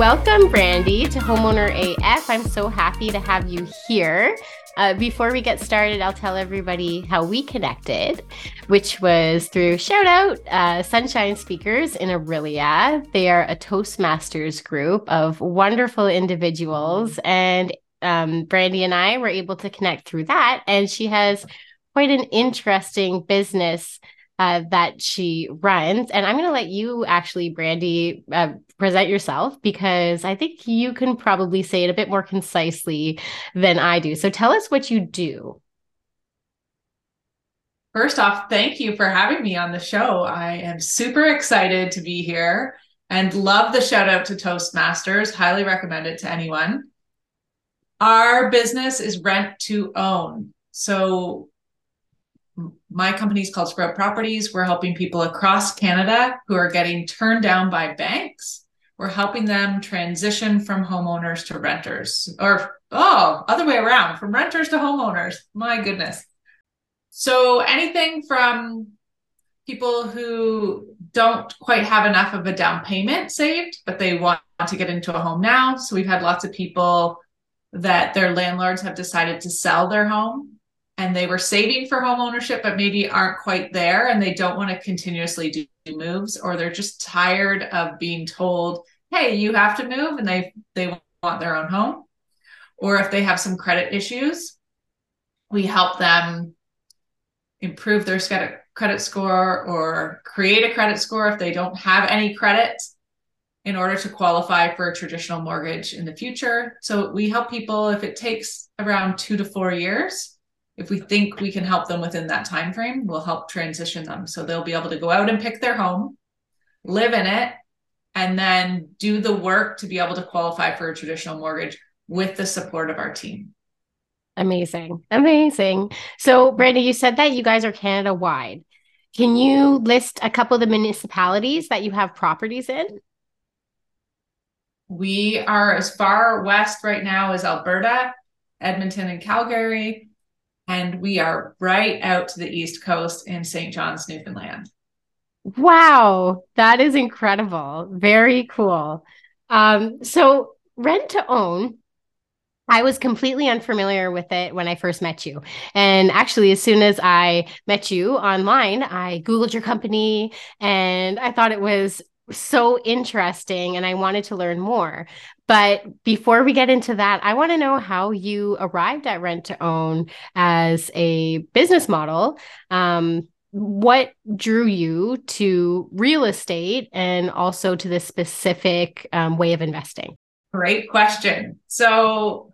Welcome, Brandy, to Homeowner AF. I'm so happy to have you here. Uh, before we get started, I'll tell everybody how we connected, which was through shout out uh, Sunshine Speakers in Orillia. They are a Toastmasters group of wonderful individuals, and um, Brandy and I were able to connect through that. And she has quite an interesting business uh, that she runs. And I'm going to let you actually, Brandy, uh, present yourself because I think you can probably say it a bit more concisely than I do. So tell us what you do. First off, thank you for having me on the show. I am super excited to be here and love the shout out to Toastmasters. Highly recommend it to anyone. Our business is rent to own. So my company is called Sprout Properties. We're helping people across Canada who are getting turned down by banks. We're helping them transition from homeowners to renters, or oh, other way around, from renters to homeowners. My goodness. So anything from people who don't quite have enough of a down payment saved, but they want to get into a home now. So we've had lots of people that their landlords have decided to sell their home and they were saving for home ownership but maybe aren't quite there and they don't want to continuously do moves or they're just tired of being told hey you have to move and they they want their own home. Or if they have some credit issues we help them improve their credit score or create a credit score if they don't have any credit in order to qualify for a traditional mortgage in the future. So we help people if it takes around 2 to 4 years if we think we can help them within that time frame we'll help transition them. So they'll be able to go out and pick their home live in it and then do the work to be able to qualify for a traditional mortgage with the support of our team. Amazing. Amazing. So brandy you said that you guys are canada wide can you list a couple of the municipalities that you have properties in? We are as far west right now as alberta edmonton and calgary and we are right out to the east coast in St. John's, Newfoundland. Wow, that is incredible. Very cool. Um, so, rent to own, I was completely unfamiliar with it when I first met you. And actually, as soon as I met you online, I Googled your company and I thought it was so interesting and I wanted to learn more. But before we get into that, I want to know how you arrived at rent to own as a business model. Um, what drew you to real estate and also to this specific um, way of investing? Great question. So,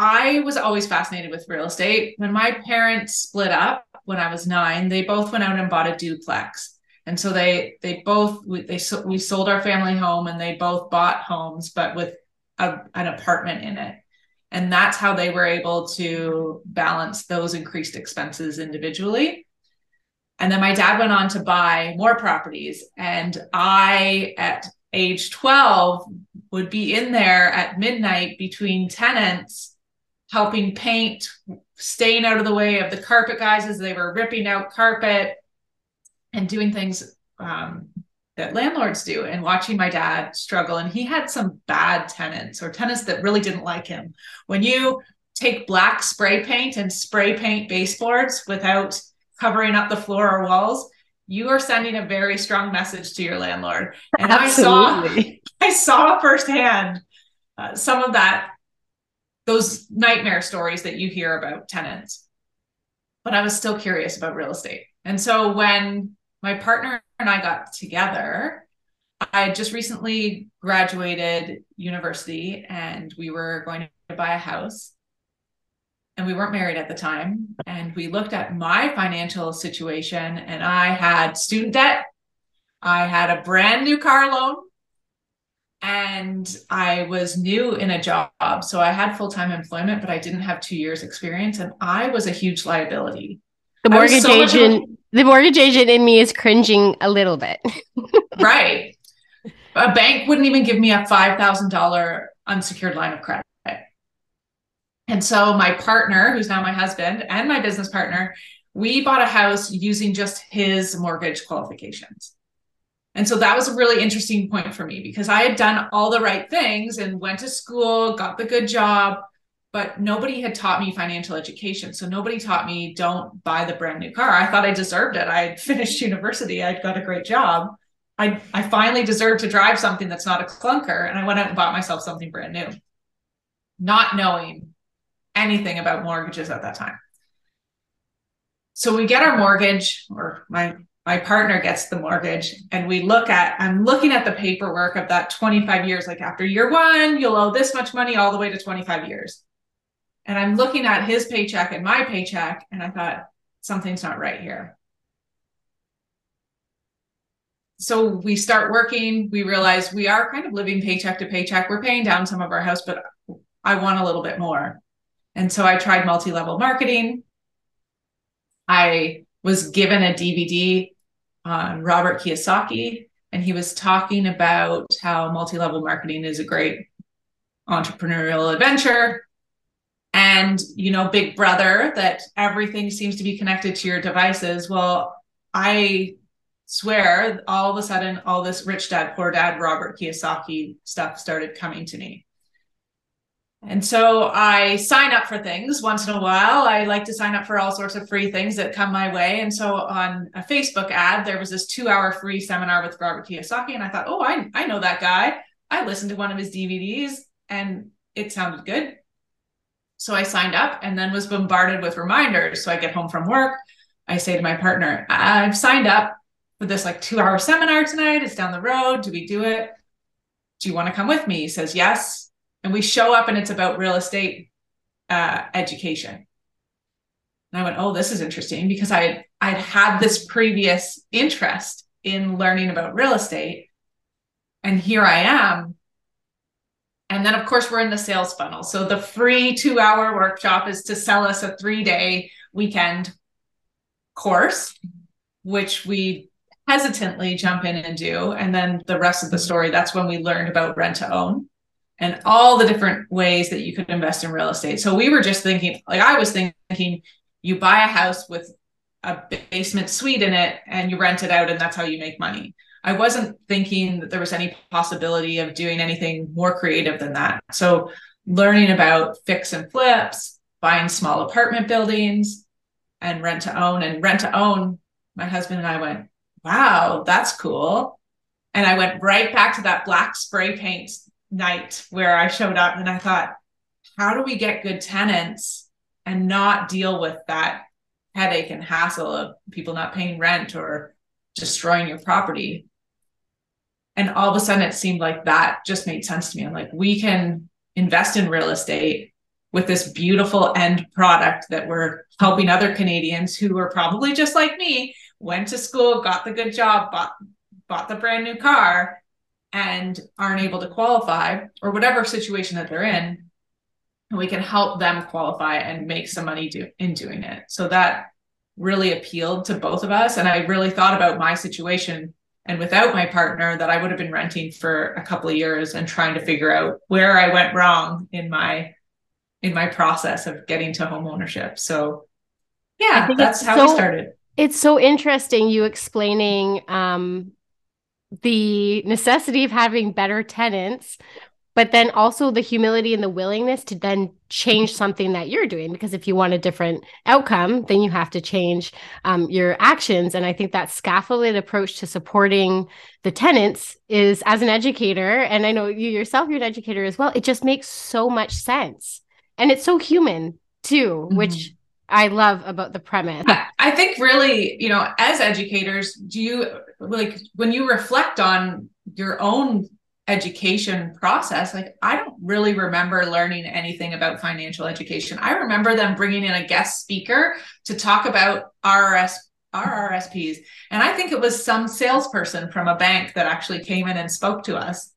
I was always fascinated with real estate. When my parents split up when I was nine, they both went out and bought a duplex and so they they both we, they we sold our family home and they both bought homes but with a, an apartment in it. And that's how they were able to balance those increased expenses individually. And then my dad went on to buy more properties and i at age 12 would be in there at midnight between tenants helping paint staying out of the way of the carpet guys as they were ripping out carpet and doing things um, that landlords do and watching my dad struggle. And he had some bad tenants or tenants that really didn't like him. When you take black spray paint and spray paint baseboards without covering up the floor or walls, you are sending a very strong message to your landlord. And Absolutely. I saw, I saw firsthand uh, some of that, those nightmare stories that you hear about tenants. But I was still curious about real estate. And so when my partner and I got together, I just recently graduated university and we were going to buy a house. And we weren't married at the time. And we looked at my financial situation, and I had student debt. I had a brand new car loan and I was new in a job. So I had full time employment, but I didn't have two years experience. And I was a huge liability. The mortgage so agent the mortgage agent in me is cringing a little bit. right. A bank wouldn't even give me a $5,000 unsecured line of credit. And so my partner, who's now my husband, and my business partner, we bought a house using just his mortgage qualifications. And so that was a really interesting point for me because I had done all the right things and went to school, got the good job, but nobody had taught me financial education. So nobody taught me don't buy the brand new car. I thought I deserved it. I had finished university, I'd got a great job. I, I finally deserved to drive something that's not a clunker. And I went out and bought myself something brand new, not knowing anything about mortgages at that time. So we get our mortgage, or my my partner gets the mortgage and we look at i'm looking at the paperwork of that 25 years like after year one you'll owe this much money all the way to 25 years and i'm looking at his paycheck and my paycheck and i thought something's not right here. So we start working. We realize we are kind of living paycheck to paycheck. We're paying down some of our house but i want a little bit more. And so i tried multi-level marketing. I was given a dvd on Robert Kiyosaki, and he was talking about how multi level marketing is a great entrepreneurial adventure. And, you know, Big Brother, that everything seems to be connected to your devices. Well, I swear all of a sudden, all this rich dad, poor dad, Robert Kiyosaki stuff started coming to me. And so I sign up for things once in a while. I like to sign up for all sorts of free things that come my way. And so on a Facebook ad, there was this two hour free seminar with Robert Kiyosaki. And I thought, oh, I, I know that guy. I listened to one of his DVDs and it sounded good. So I signed up and then was bombarded with reminders. So I get home from work. I say to my partner, I've signed up for this like two hour seminar tonight. It's down the road. Do we do it? Do you want to come with me? He says, yes and we show up and it's about real estate uh, education. And I went, oh, this is interesting because I I'd had this previous interest in learning about real estate, and here I am. And then, of course, we're in the sales funnel. So the free two-hour workshop is to sell us a three-day weekend course, which we hesitantly jump in and do. And then the rest of the story, that's when we learned about rent to own and all the different ways that you could invest in real estate. So we were just thinking, like I was thinking, you buy a house with a basement suite in it and you rent it out, and that's how you make money. I wasn't thinking that there was any possibility of doing anything more creative than that. So learning about fix and flips, buying small apartment buildings, and rent to own. And rent to own, my husband and I went, wow, that's cool. And I went right back to that black spray paint night where I showed up and I thought, how do we get good tenants and not deal with that headache and hassle of people not paying rent or destroying your property? And all of a sudden, it seemed like that just made sense to me. I'm like, we can invest in real estate with this beautiful end product that we're helping other Canadians who are probably just like me, went to school, got the good job, bought bought the brand new car, and aren't able to qualify or whatever situation that they're in we can help them qualify and make some money do, in doing it so that really appealed to both of us and i really thought about my situation and without my partner that i would have been renting for a couple of years and trying to figure out where i went wrong in my in my process of getting to home ownership. So yeah that's how so, we started. it's so interesting you explaining um the necessity of having better tenants but then also the humility and the willingness to then change something that you're doing because if you want a different outcome then you have to change um, your actions and i think that scaffolded approach to supporting the tenants is as an educator and i know you yourself you're an educator as well it just makes so much sense and it's so human too mm-hmm. which I love about the premise. I think really, you know, as educators, do you like when you reflect on your own education process, like I don't really remember learning anything about financial education. I remember them bringing in a guest speaker to talk about RRS RRSPs. And I think it was some salesperson from a bank that actually came in and spoke to us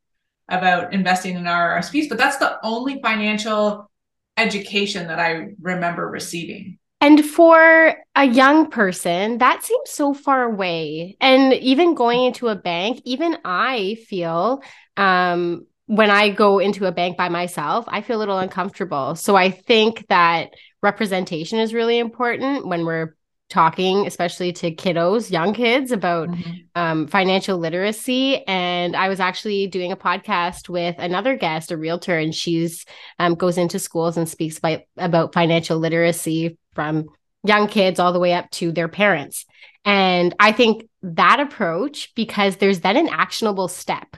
about investing in RRSPs, but that's the only financial education that I remember receiving. And for a young person, that seems so far away. And even going into a bank, even I feel um, when I go into a bank by myself, I feel a little uncomfortable. So I think that representation is really important when we're talking, especially to kiddos, young kids, about mm-hmm. um, financial literacy. And I was actually doing a podcast with another guest, a realtor, and she's um, goes into schools and speaks by, about financial literacy from young kids all the way up to their parents. And I think that approach, because there's then an actionable step.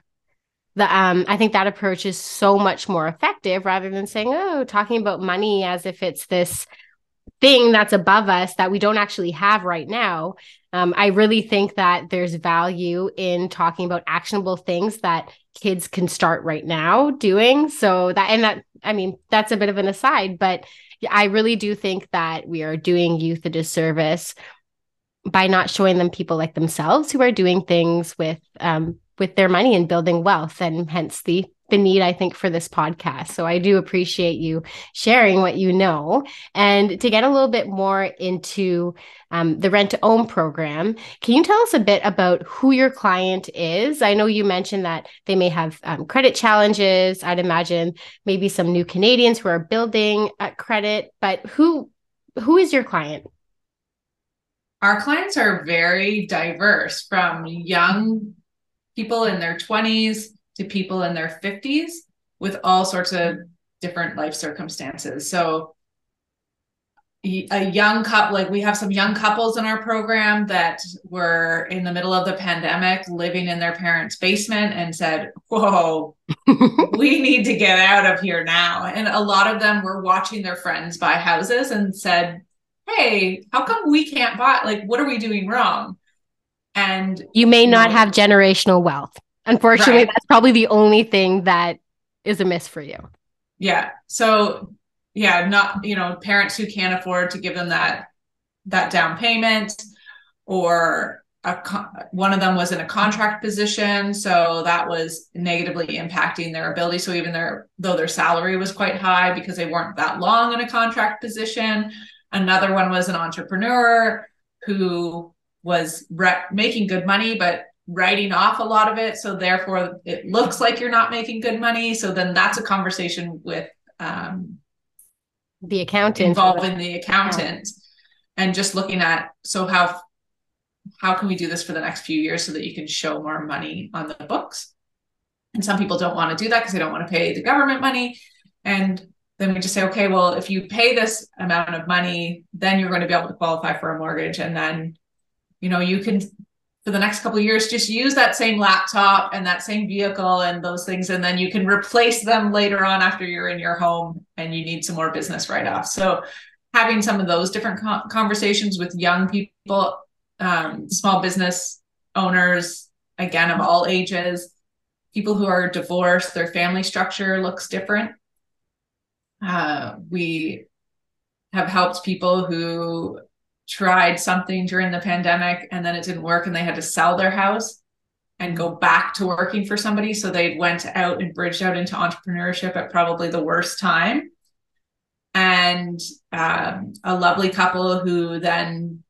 The um, I think that approach is so much more effective rather than saying, oh, talking about money as if it's this thing that's above us that we don't actually have right now. Um, I really think that there's value in talking about actionable things that kids can start right now doing. So that, and that, I mean, that's a bit of an aside, but I really do think that we are doing youth a disservice by not showing them people like themselves who are doing things with um, with their money and building wealth, and hence the the need, I think, for this podcast. So I do appreciate you sharing what you know. And to get a little bit more into um, the rent to own program, can you tell us a bit about who your client is? I know you mentioned that they may have um, credit challenges. I'd imagine maybe some new Canadians who are building credit, but who who is your client? Our clients are very diverse from young people in their 20s to people in their 50s with all sorts of different life circumstances. So a young couple like we have some young couples in our program that were in the middle of the pandemic living in their parents basement and said whoa we need to get out of here now and a lot of them were watching their friends buy houses and said hey how come we can't buy like what are we doing wrong and you may not know, have generational wealth Unfortunately, right. that's probably the only thing that is a miss for you. Yeah. So yeah, not you know parents who can't afford to give them that that down payment, or a, one of them was in a contract position, so that was negatively impacting their ability. So even their though their salary was quite high because they weren't that long in a contract position. Another one was an entrepreneur who was re- making good money, but writing off a lot of it. So therefore it looks like you're not making good money. So then that's a conversation with um, the accountant. involving the accountant and just looking at so how how can we do this for the next few years so that you can show more money on the books? And some people don't want to do that because they don't want to pay the government money. And then we just say okay well if you pay this amount of money then you're going to be able to qualify for a mortgage. And then you know you can for the next couple of years just use that same laptop and that same vehicle and those things and then you can replace them later on after you're in your home and you need some more business write-off so having some of those different conversations with young people um, small business owners again of all ages people who are divorced their family structure looks different. Uh, we have helped people who tried something during the pandemic and then it didn't work and they had to sell their house and go back to working for somebody. So they went out and bridged out into entrepreneurship at probably the worst time. And um, a lovely couple who then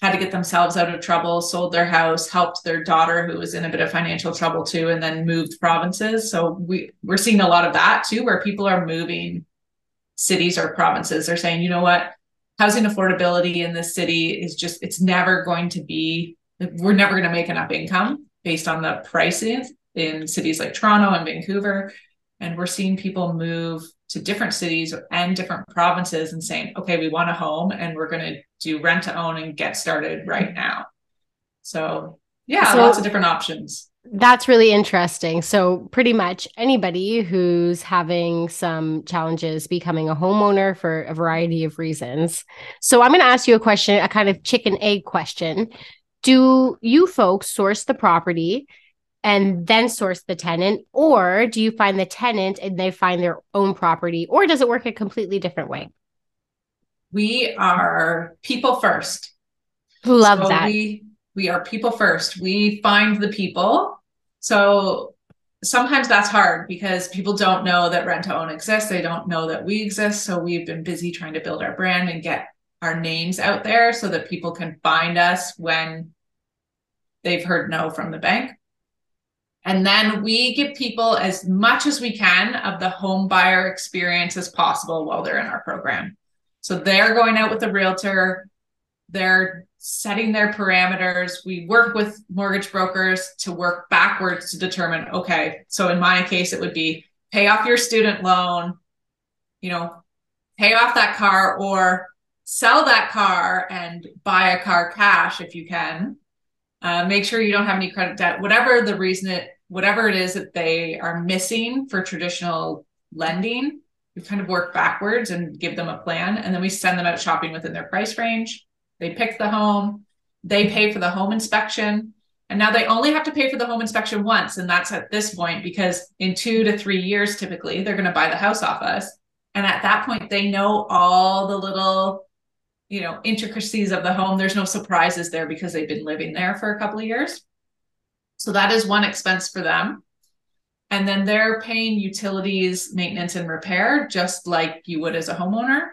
had to get themselves out of trouble sold their house helped their daughter who was in a bit of financial trouble too and then moved provinces. So we we're seeing a lot of that too where people are moving cities or provinces. They're saying you know what housing affordability in this city is just it's never going to be we're never going to make enough income based on the prices in cities like Toronto and Vancouver. And we're seeing people move to different cities and different provinces and saying okay we want a home and we're going to do rent to own and get started right now. So yeah so, lots of different options that's really interesting. So, pretty much anybody who's having some challenges becoming a homeowner for a variety of reasons. So, I'm going to ask you a question, a kind of chicken egg question. Do you folks source the property and then source the tenant, or do you find the tenant and they find their own property, or does it work a completely different way? We are people first. Love so that. We, we are people first. We find the people so sometimes that's hard because people don't know that rent to own exists. They don't know that we exist. So we've been busy trying to build our brand and get our names out there so that people can find us when they've heard no from the bank. And then we give people as much as we can of the home buyer experience as possible while they're in our program. So they're going out with a realtor, they're setting their parameters. We work with mortgage brokers to work backwards to determine okay, so in my case, it would be pay off your student loan, you know, pay off that car or sell that car and buy a car cash if you can. Uh, make sure you don't have any credit debt, whatever the reason it, whatever it is that they are missing for traditional lending. We kind of work backwards and give them a plan, and then we send them out shopping within their price range. They pick the home, they pay for the home inspection, and now they only have to pay for the home inspection once, and that's at this point because in two to three years, typically, they're going to buy the house off us. And at that point, they know all the little you know intricacies of the home. There's no surprises there because they've been living there for a couple of years. So that is one expense for them. And then they're paying utilities maintenance and repair just like you would as a homeowner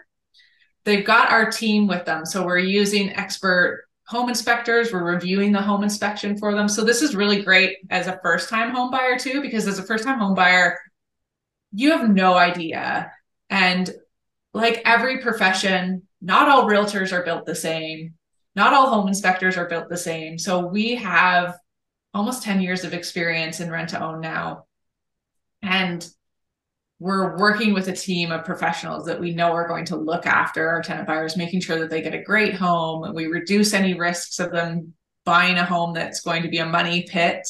they've got our team with them so we're using expert home inspectors we're reviewing the home inspection for them so this is really great as a first time home buyer too because as a first time home buyer you have no idea and like every profession not all realtors are built the same. Not all home inspectors are built the same. So we have almost 10 years of experience in rent to own now. And we're working with a team of professionals that we know are going to look after our tenant buyers, making sure that they get a great home and we reduce any risks of them buying a home that's going to be a money pit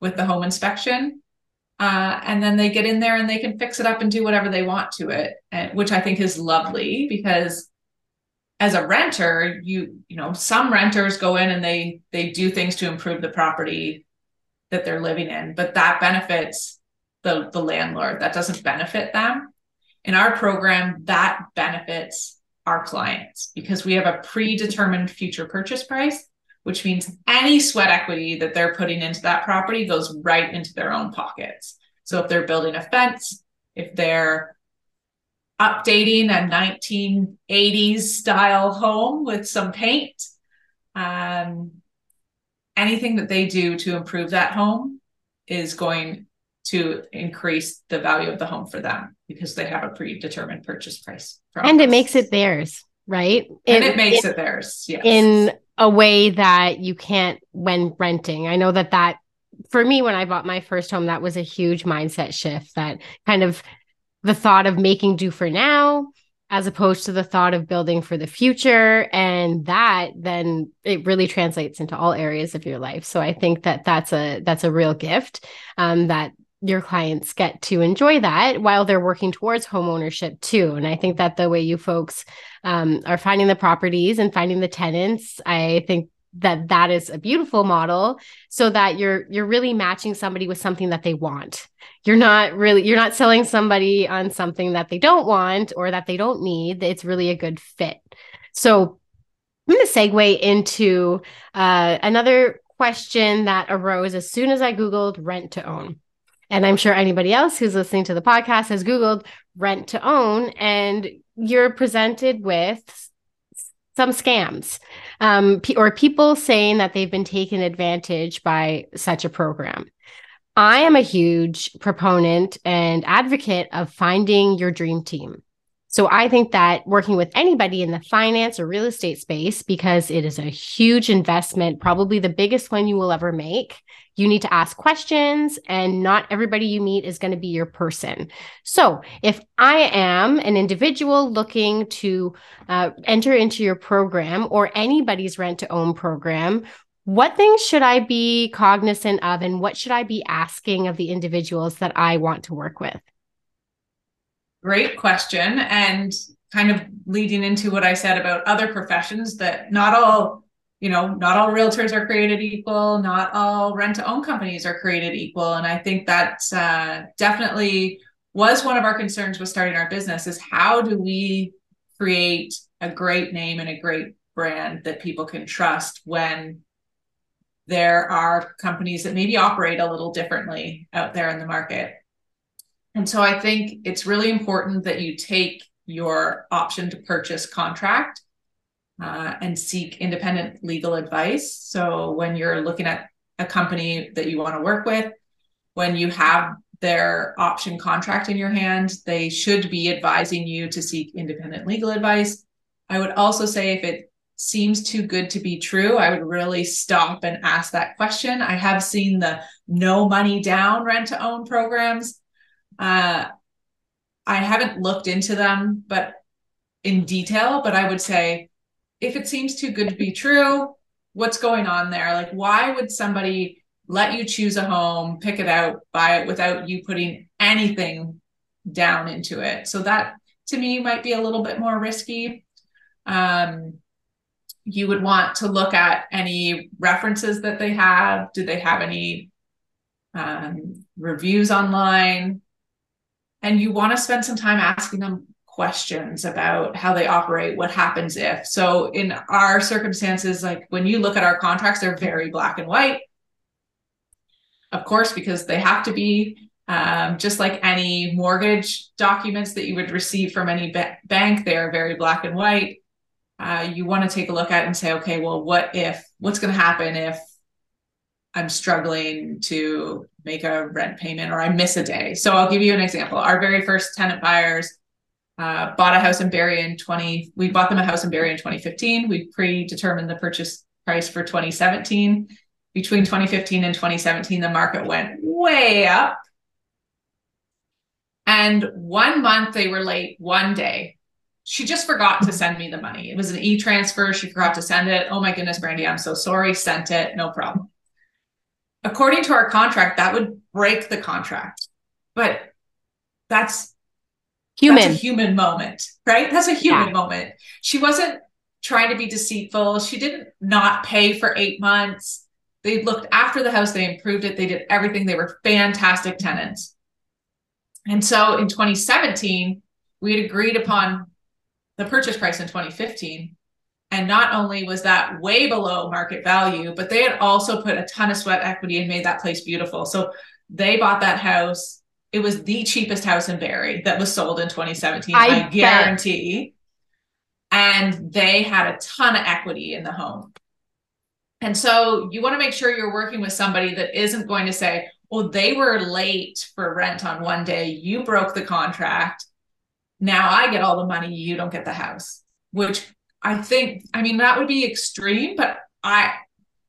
with the home inspection. Uh, and then they get in there and they can fix it up and do whatever they want to it, and, which I think is lovely because as a renter you you know some renters go in and they they do things to improve the property that they're living in but that benefits the the landlord that doesn't benefit them in our program that benefits our clients because we have a predetermined future purchase price which means any sweat equity that they're putting into that property goes right into their own pockets so if they're building a fence if they're updating a 1980s style home with some paint. Um, anything that they do to improve that home is going to increase the value of the home for them because they have a predetermined purchase price. And it makes it theirs, right? And it, it makes it, it theirs, yes. In a way that you can't when renting. I know that that for me when I bought my first home that was a huge mindset shift that kind of the thought of making do for now as opposed to the thought of building for the future and that then it really translates into all areas of your life so i think that that's a that's a real gift um, that your clients get to enjoy that while they're working towards home ownership too. And i think that the way you folks um, are finding the properties and finding the tenants i think that that is a beautiful model so that you're you're really matching somebody with something that they want. You're not really you're not selling somebody on something that they don't want or that they don't need. It's really a good fit. So i'm going to segue into uh, another question that arose as soon as i googled rent to own and i'm sure anybody else who's listening to the podcast has googled rent to own and you're presented with some scams um, or people saying that they've been taken advantage by such a program. I am a huge proponent and advocate of finding your dream team. So I think that working with anybody in the finance or real estate space, because it is a huge investment, probably the biggest one you will ever make, you need to ask questions, and not everybody you meet is going to be your person. So if I am an individual looking to uh, enter into your program or anybody's rent to own program, what things should I be cognizant of, and what should I be asking of the individuals that I want to work with? Great question. And kind of leading into what I said about other professions that not all, you know, not all realtors are created equal, not all rent to own companies are created equal. And I think that's uh, definitely was one of our concerns with starting our business is how do we create a great name and a great brand that people can trust when there are companies that maybe operate a little differently out there in the market. And so I think it's really important that you take your option to purchase contract uh, and seek independent legal advice. So when you're looking at a company that you want to work with, when you have their option contract in your hand, they should be advising you to seek independent legal advice. I would also say if it seems too good to be true, I would really stop and ask that question. I have seen the no money down rent to own programs. Uh, I haven't looked into them, but in detail, but I would say if it seems too good to be true, what's going on there? Like, why would somebody let you choose a home, pick it out, buy it without you putting anything down into it? So that to me might be a little bit more risky. Um, you would want to look at any references that they have. Do they have any um, reviews online? And you want to spend some time asking them questions about how they operate, what happens if. So, in our circumstances, like when you look at our contracts, they're very black and white. Of course, because they have to be um, just like any mortgage documents that you would receive from any ba- bank, they are very black and white uh, you want to take a look at and say, okay, well, what if, what's going to happen if I'm struggling to make a rent payment or I miss a day? So I'll give you an example. Our very first tenant buyers uh, bought a house in Barrie in 20, we bought them a house in Barrie in 2015. We predetermined the purchase price for 2017. Between 2015 and 2017, the market went way up. And one month they were late one day she just forgot to send me the money. It was an e transfer. She forgot to send it. Oh my goodness, Brandy, I'm so sorry. Sent it. No problem. According to our contract, that would break the contract. But that's human. That's a human moment, right? That's a human yeah. moment. She wasn't trying to be deceitful. She didn't not pay for eight months. They looked after the house, they improved it, they did everything. They were fantastic tenants. And so in 2017, we had agreed upon the purchase price in 2015. And not only was that way below market value, but they had also put a ton of sweat equity and made that place beautiful. So they bought that house. It was the cheapest house in Barrie that was sold in 2017. I, I guarantee. And they had a ton of equity in the home. And so you want to make sure you're working with somebody that isn't going to say, well, they were late for rent on one day. You broke the contract now I get all the money, you don't get the house, which I think, I mean, that would be extreme, but I,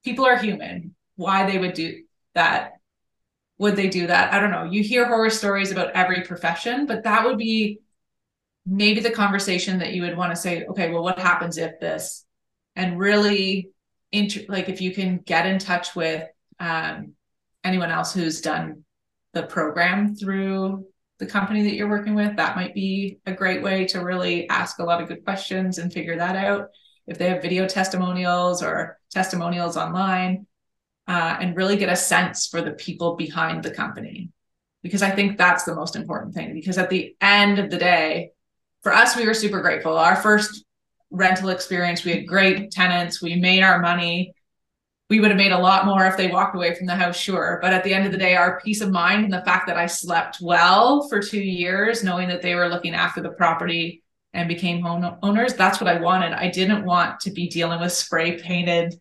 people are human. Why they would do that? Would they do that? I don't know. You hear horror stories about every profession, but that would be maybe the conversation that you would want to say, okay, well, what happens if this? And really, inter- like if you can get in touch with um, anyone else who's done the program through the company that you're working with, that might be a great way to really ask a lot of good questions and figure that out. If they have video testimonials or testimonials online, uh, and really get a sense for the people behind the company. Because I think that's the most important thing. Because at the end of the day, for us, we were super grateful. Our first rental experience, we had great tenants, we made our money we would have made a lot more if they walked away from the house, sure. But at the end of the day, our peace of mind and the fact that I slept well for two years, knowing that they were looking after the property and became home owners, that's what I wanted. I didn't want to be dealing with spray painted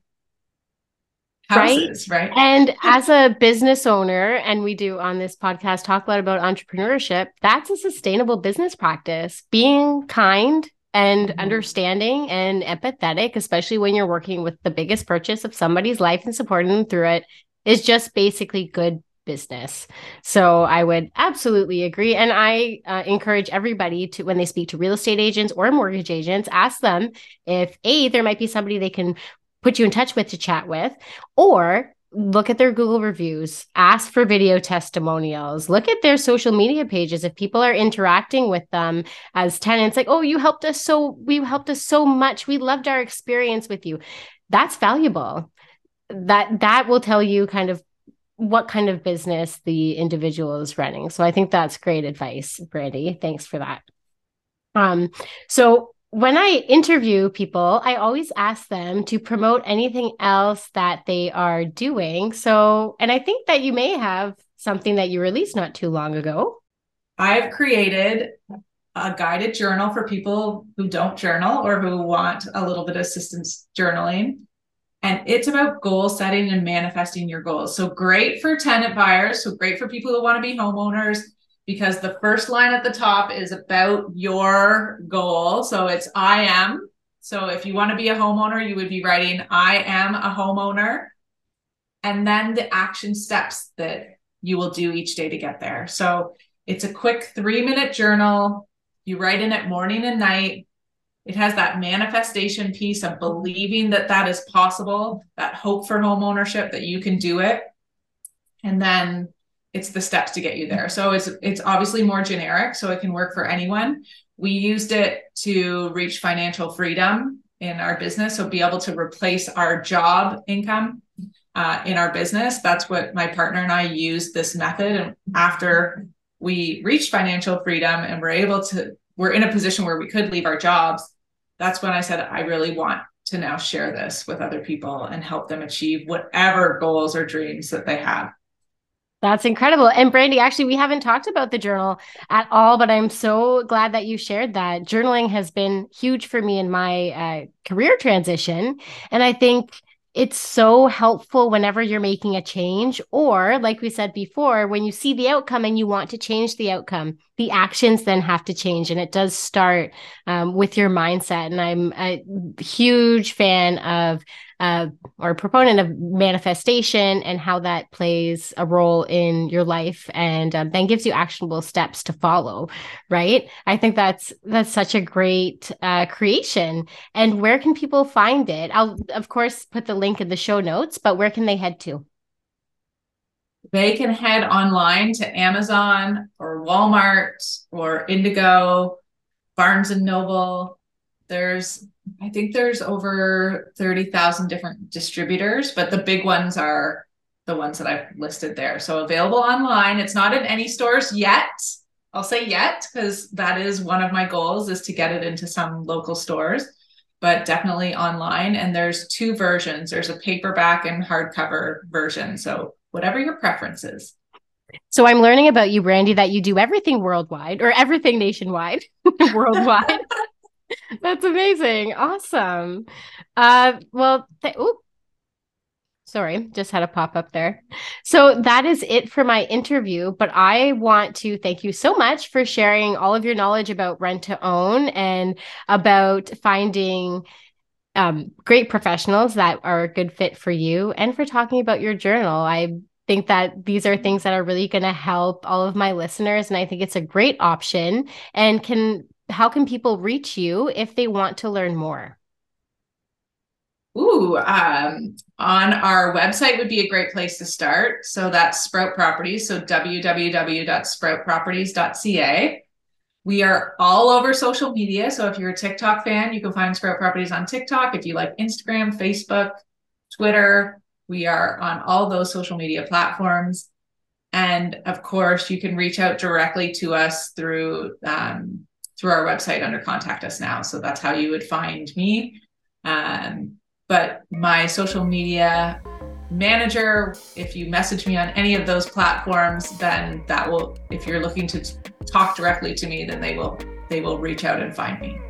houses, right? right? And as a business owner, and we do on this podcast talk a lot about entrepreneurship, that's a sustainable business practice. Being kind and mm-hmm. understanding and empathetic, especially when you're working with the biggest purchase of somebody's life and supporting them through it, is just basically good business. So I would absolutely agree. And I uh, encourage everybody to, when they speak to real estate agents or mortgage agents, ask them if A, there might be somebody they can put you in touch with to chat with, or look at their Google reviews, ask for video testimonials, look at their social media pages. If people are interacting with them as tenants, like, oh, you helped us so, we helped us so much. We loved our experience with you. That's valuable. That that will tell you kind of what kind of business the individual is running. So I think that's great advice, Brandy. Thanks for that. Um, so when I interview people, I always ask them to promote anything else that they are doing. So, and I think that you may have something that you released not too long ago. I've created a guided journal for people who don't journal or who want a little bit of assistance journaling. And it's about goal setting and manifesting your goals. So great for tenant buyers. So great for people who want to be homeowners because the first line at the top is about your goal. So it's I am So if you want to be a homeowner, you would be writing, I am a homeowner. And then the action steps that you will do each day to get there. So it's a quick three minute journal. You write in it morning and night. It has that manifestation piece of believing that that is possible, that hope for home ownership, that you can do it. And then it's the steps to get you there. So it's it's obviously more generic, so it can work for anyone. We used it to reach financial freedom in our business, so be able to replace our job income uh, in our business. That's what my partner and I used this method. And after we reached financial freedom and we're able to, we're in a position where we could leave our jobs. That's when I said, I really want to now share this with other people and help them achieve whatever goals or dreams that they have. That's incredible. And Brandy, actually, we haven't talked about the journal at all, but I'm so glad that you shared that. Journaling has been huge for me in my uh, career transition. And I think it's so helpful whenever you're making a change, or like we said before, when you see the outcome and you want to change the outcome, the actions then have to change. And it does start um, with your mindset. And I'm a huge fan of uh, or proponent of manifestation and how that plays a role in your life and um, then gives you actionable steps to follow right i think that's that's such a great uh, creation and where can people find it i'll of course put the link in the show notes but where can they head to they can head online to amazon or walmart or indigo barnes and noble there's I think there's over 30,000 different distributors, but the big ones are the ones that I've listed there. So available online. It's not in any stores yet. I'll say yet because that is one of my goals is to get it into some local stores, but definitely online. And there's two versions. There's a paperback and hardcover version. So whatever your preference is. So I'm learning about you, Brandy, that you do everything worldwide or everything nationwide, worldwide. That's amazing. Awesome. Uh, well, th- sorry, just had a pop up there. So that is it for my interview. But I want to thank you so much for sharing all of your knowledge about rent to own and about finding um, great professionals that are a good fit for you and for talking about your journal. I think that these are things that are really going to help all of my listeners. And I think it's a great option and can how can people reach you if they want to learn more? Ooh, um, on our website would be a great place to start. So that's Sprout Properties. So www.sproutproperties.ca. We are all over social media. So if you're a TikTok fan, you can find Sprout Properties on TikTok. If you like Instagram, Facebook, Twitter, we are on all those social media platforms. And of course, you can reach out directly to us through um, through our website under contact us now. So that's how you would find me. Um, but my social media manager, if you message me on any of those platforms, then that will, if you're looking to talk directly to me, then they will they will reach out and find me.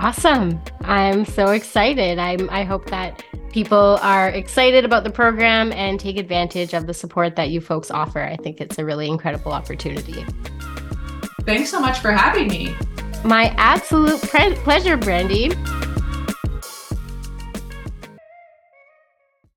Awesome. I'm so excited. I'm I hope that people are excited about the program and take advantage of the support that you folks offer. I think it's a really incredible opportunity. Thanks so much for having me. My absolute pre- pleasure, Brandy.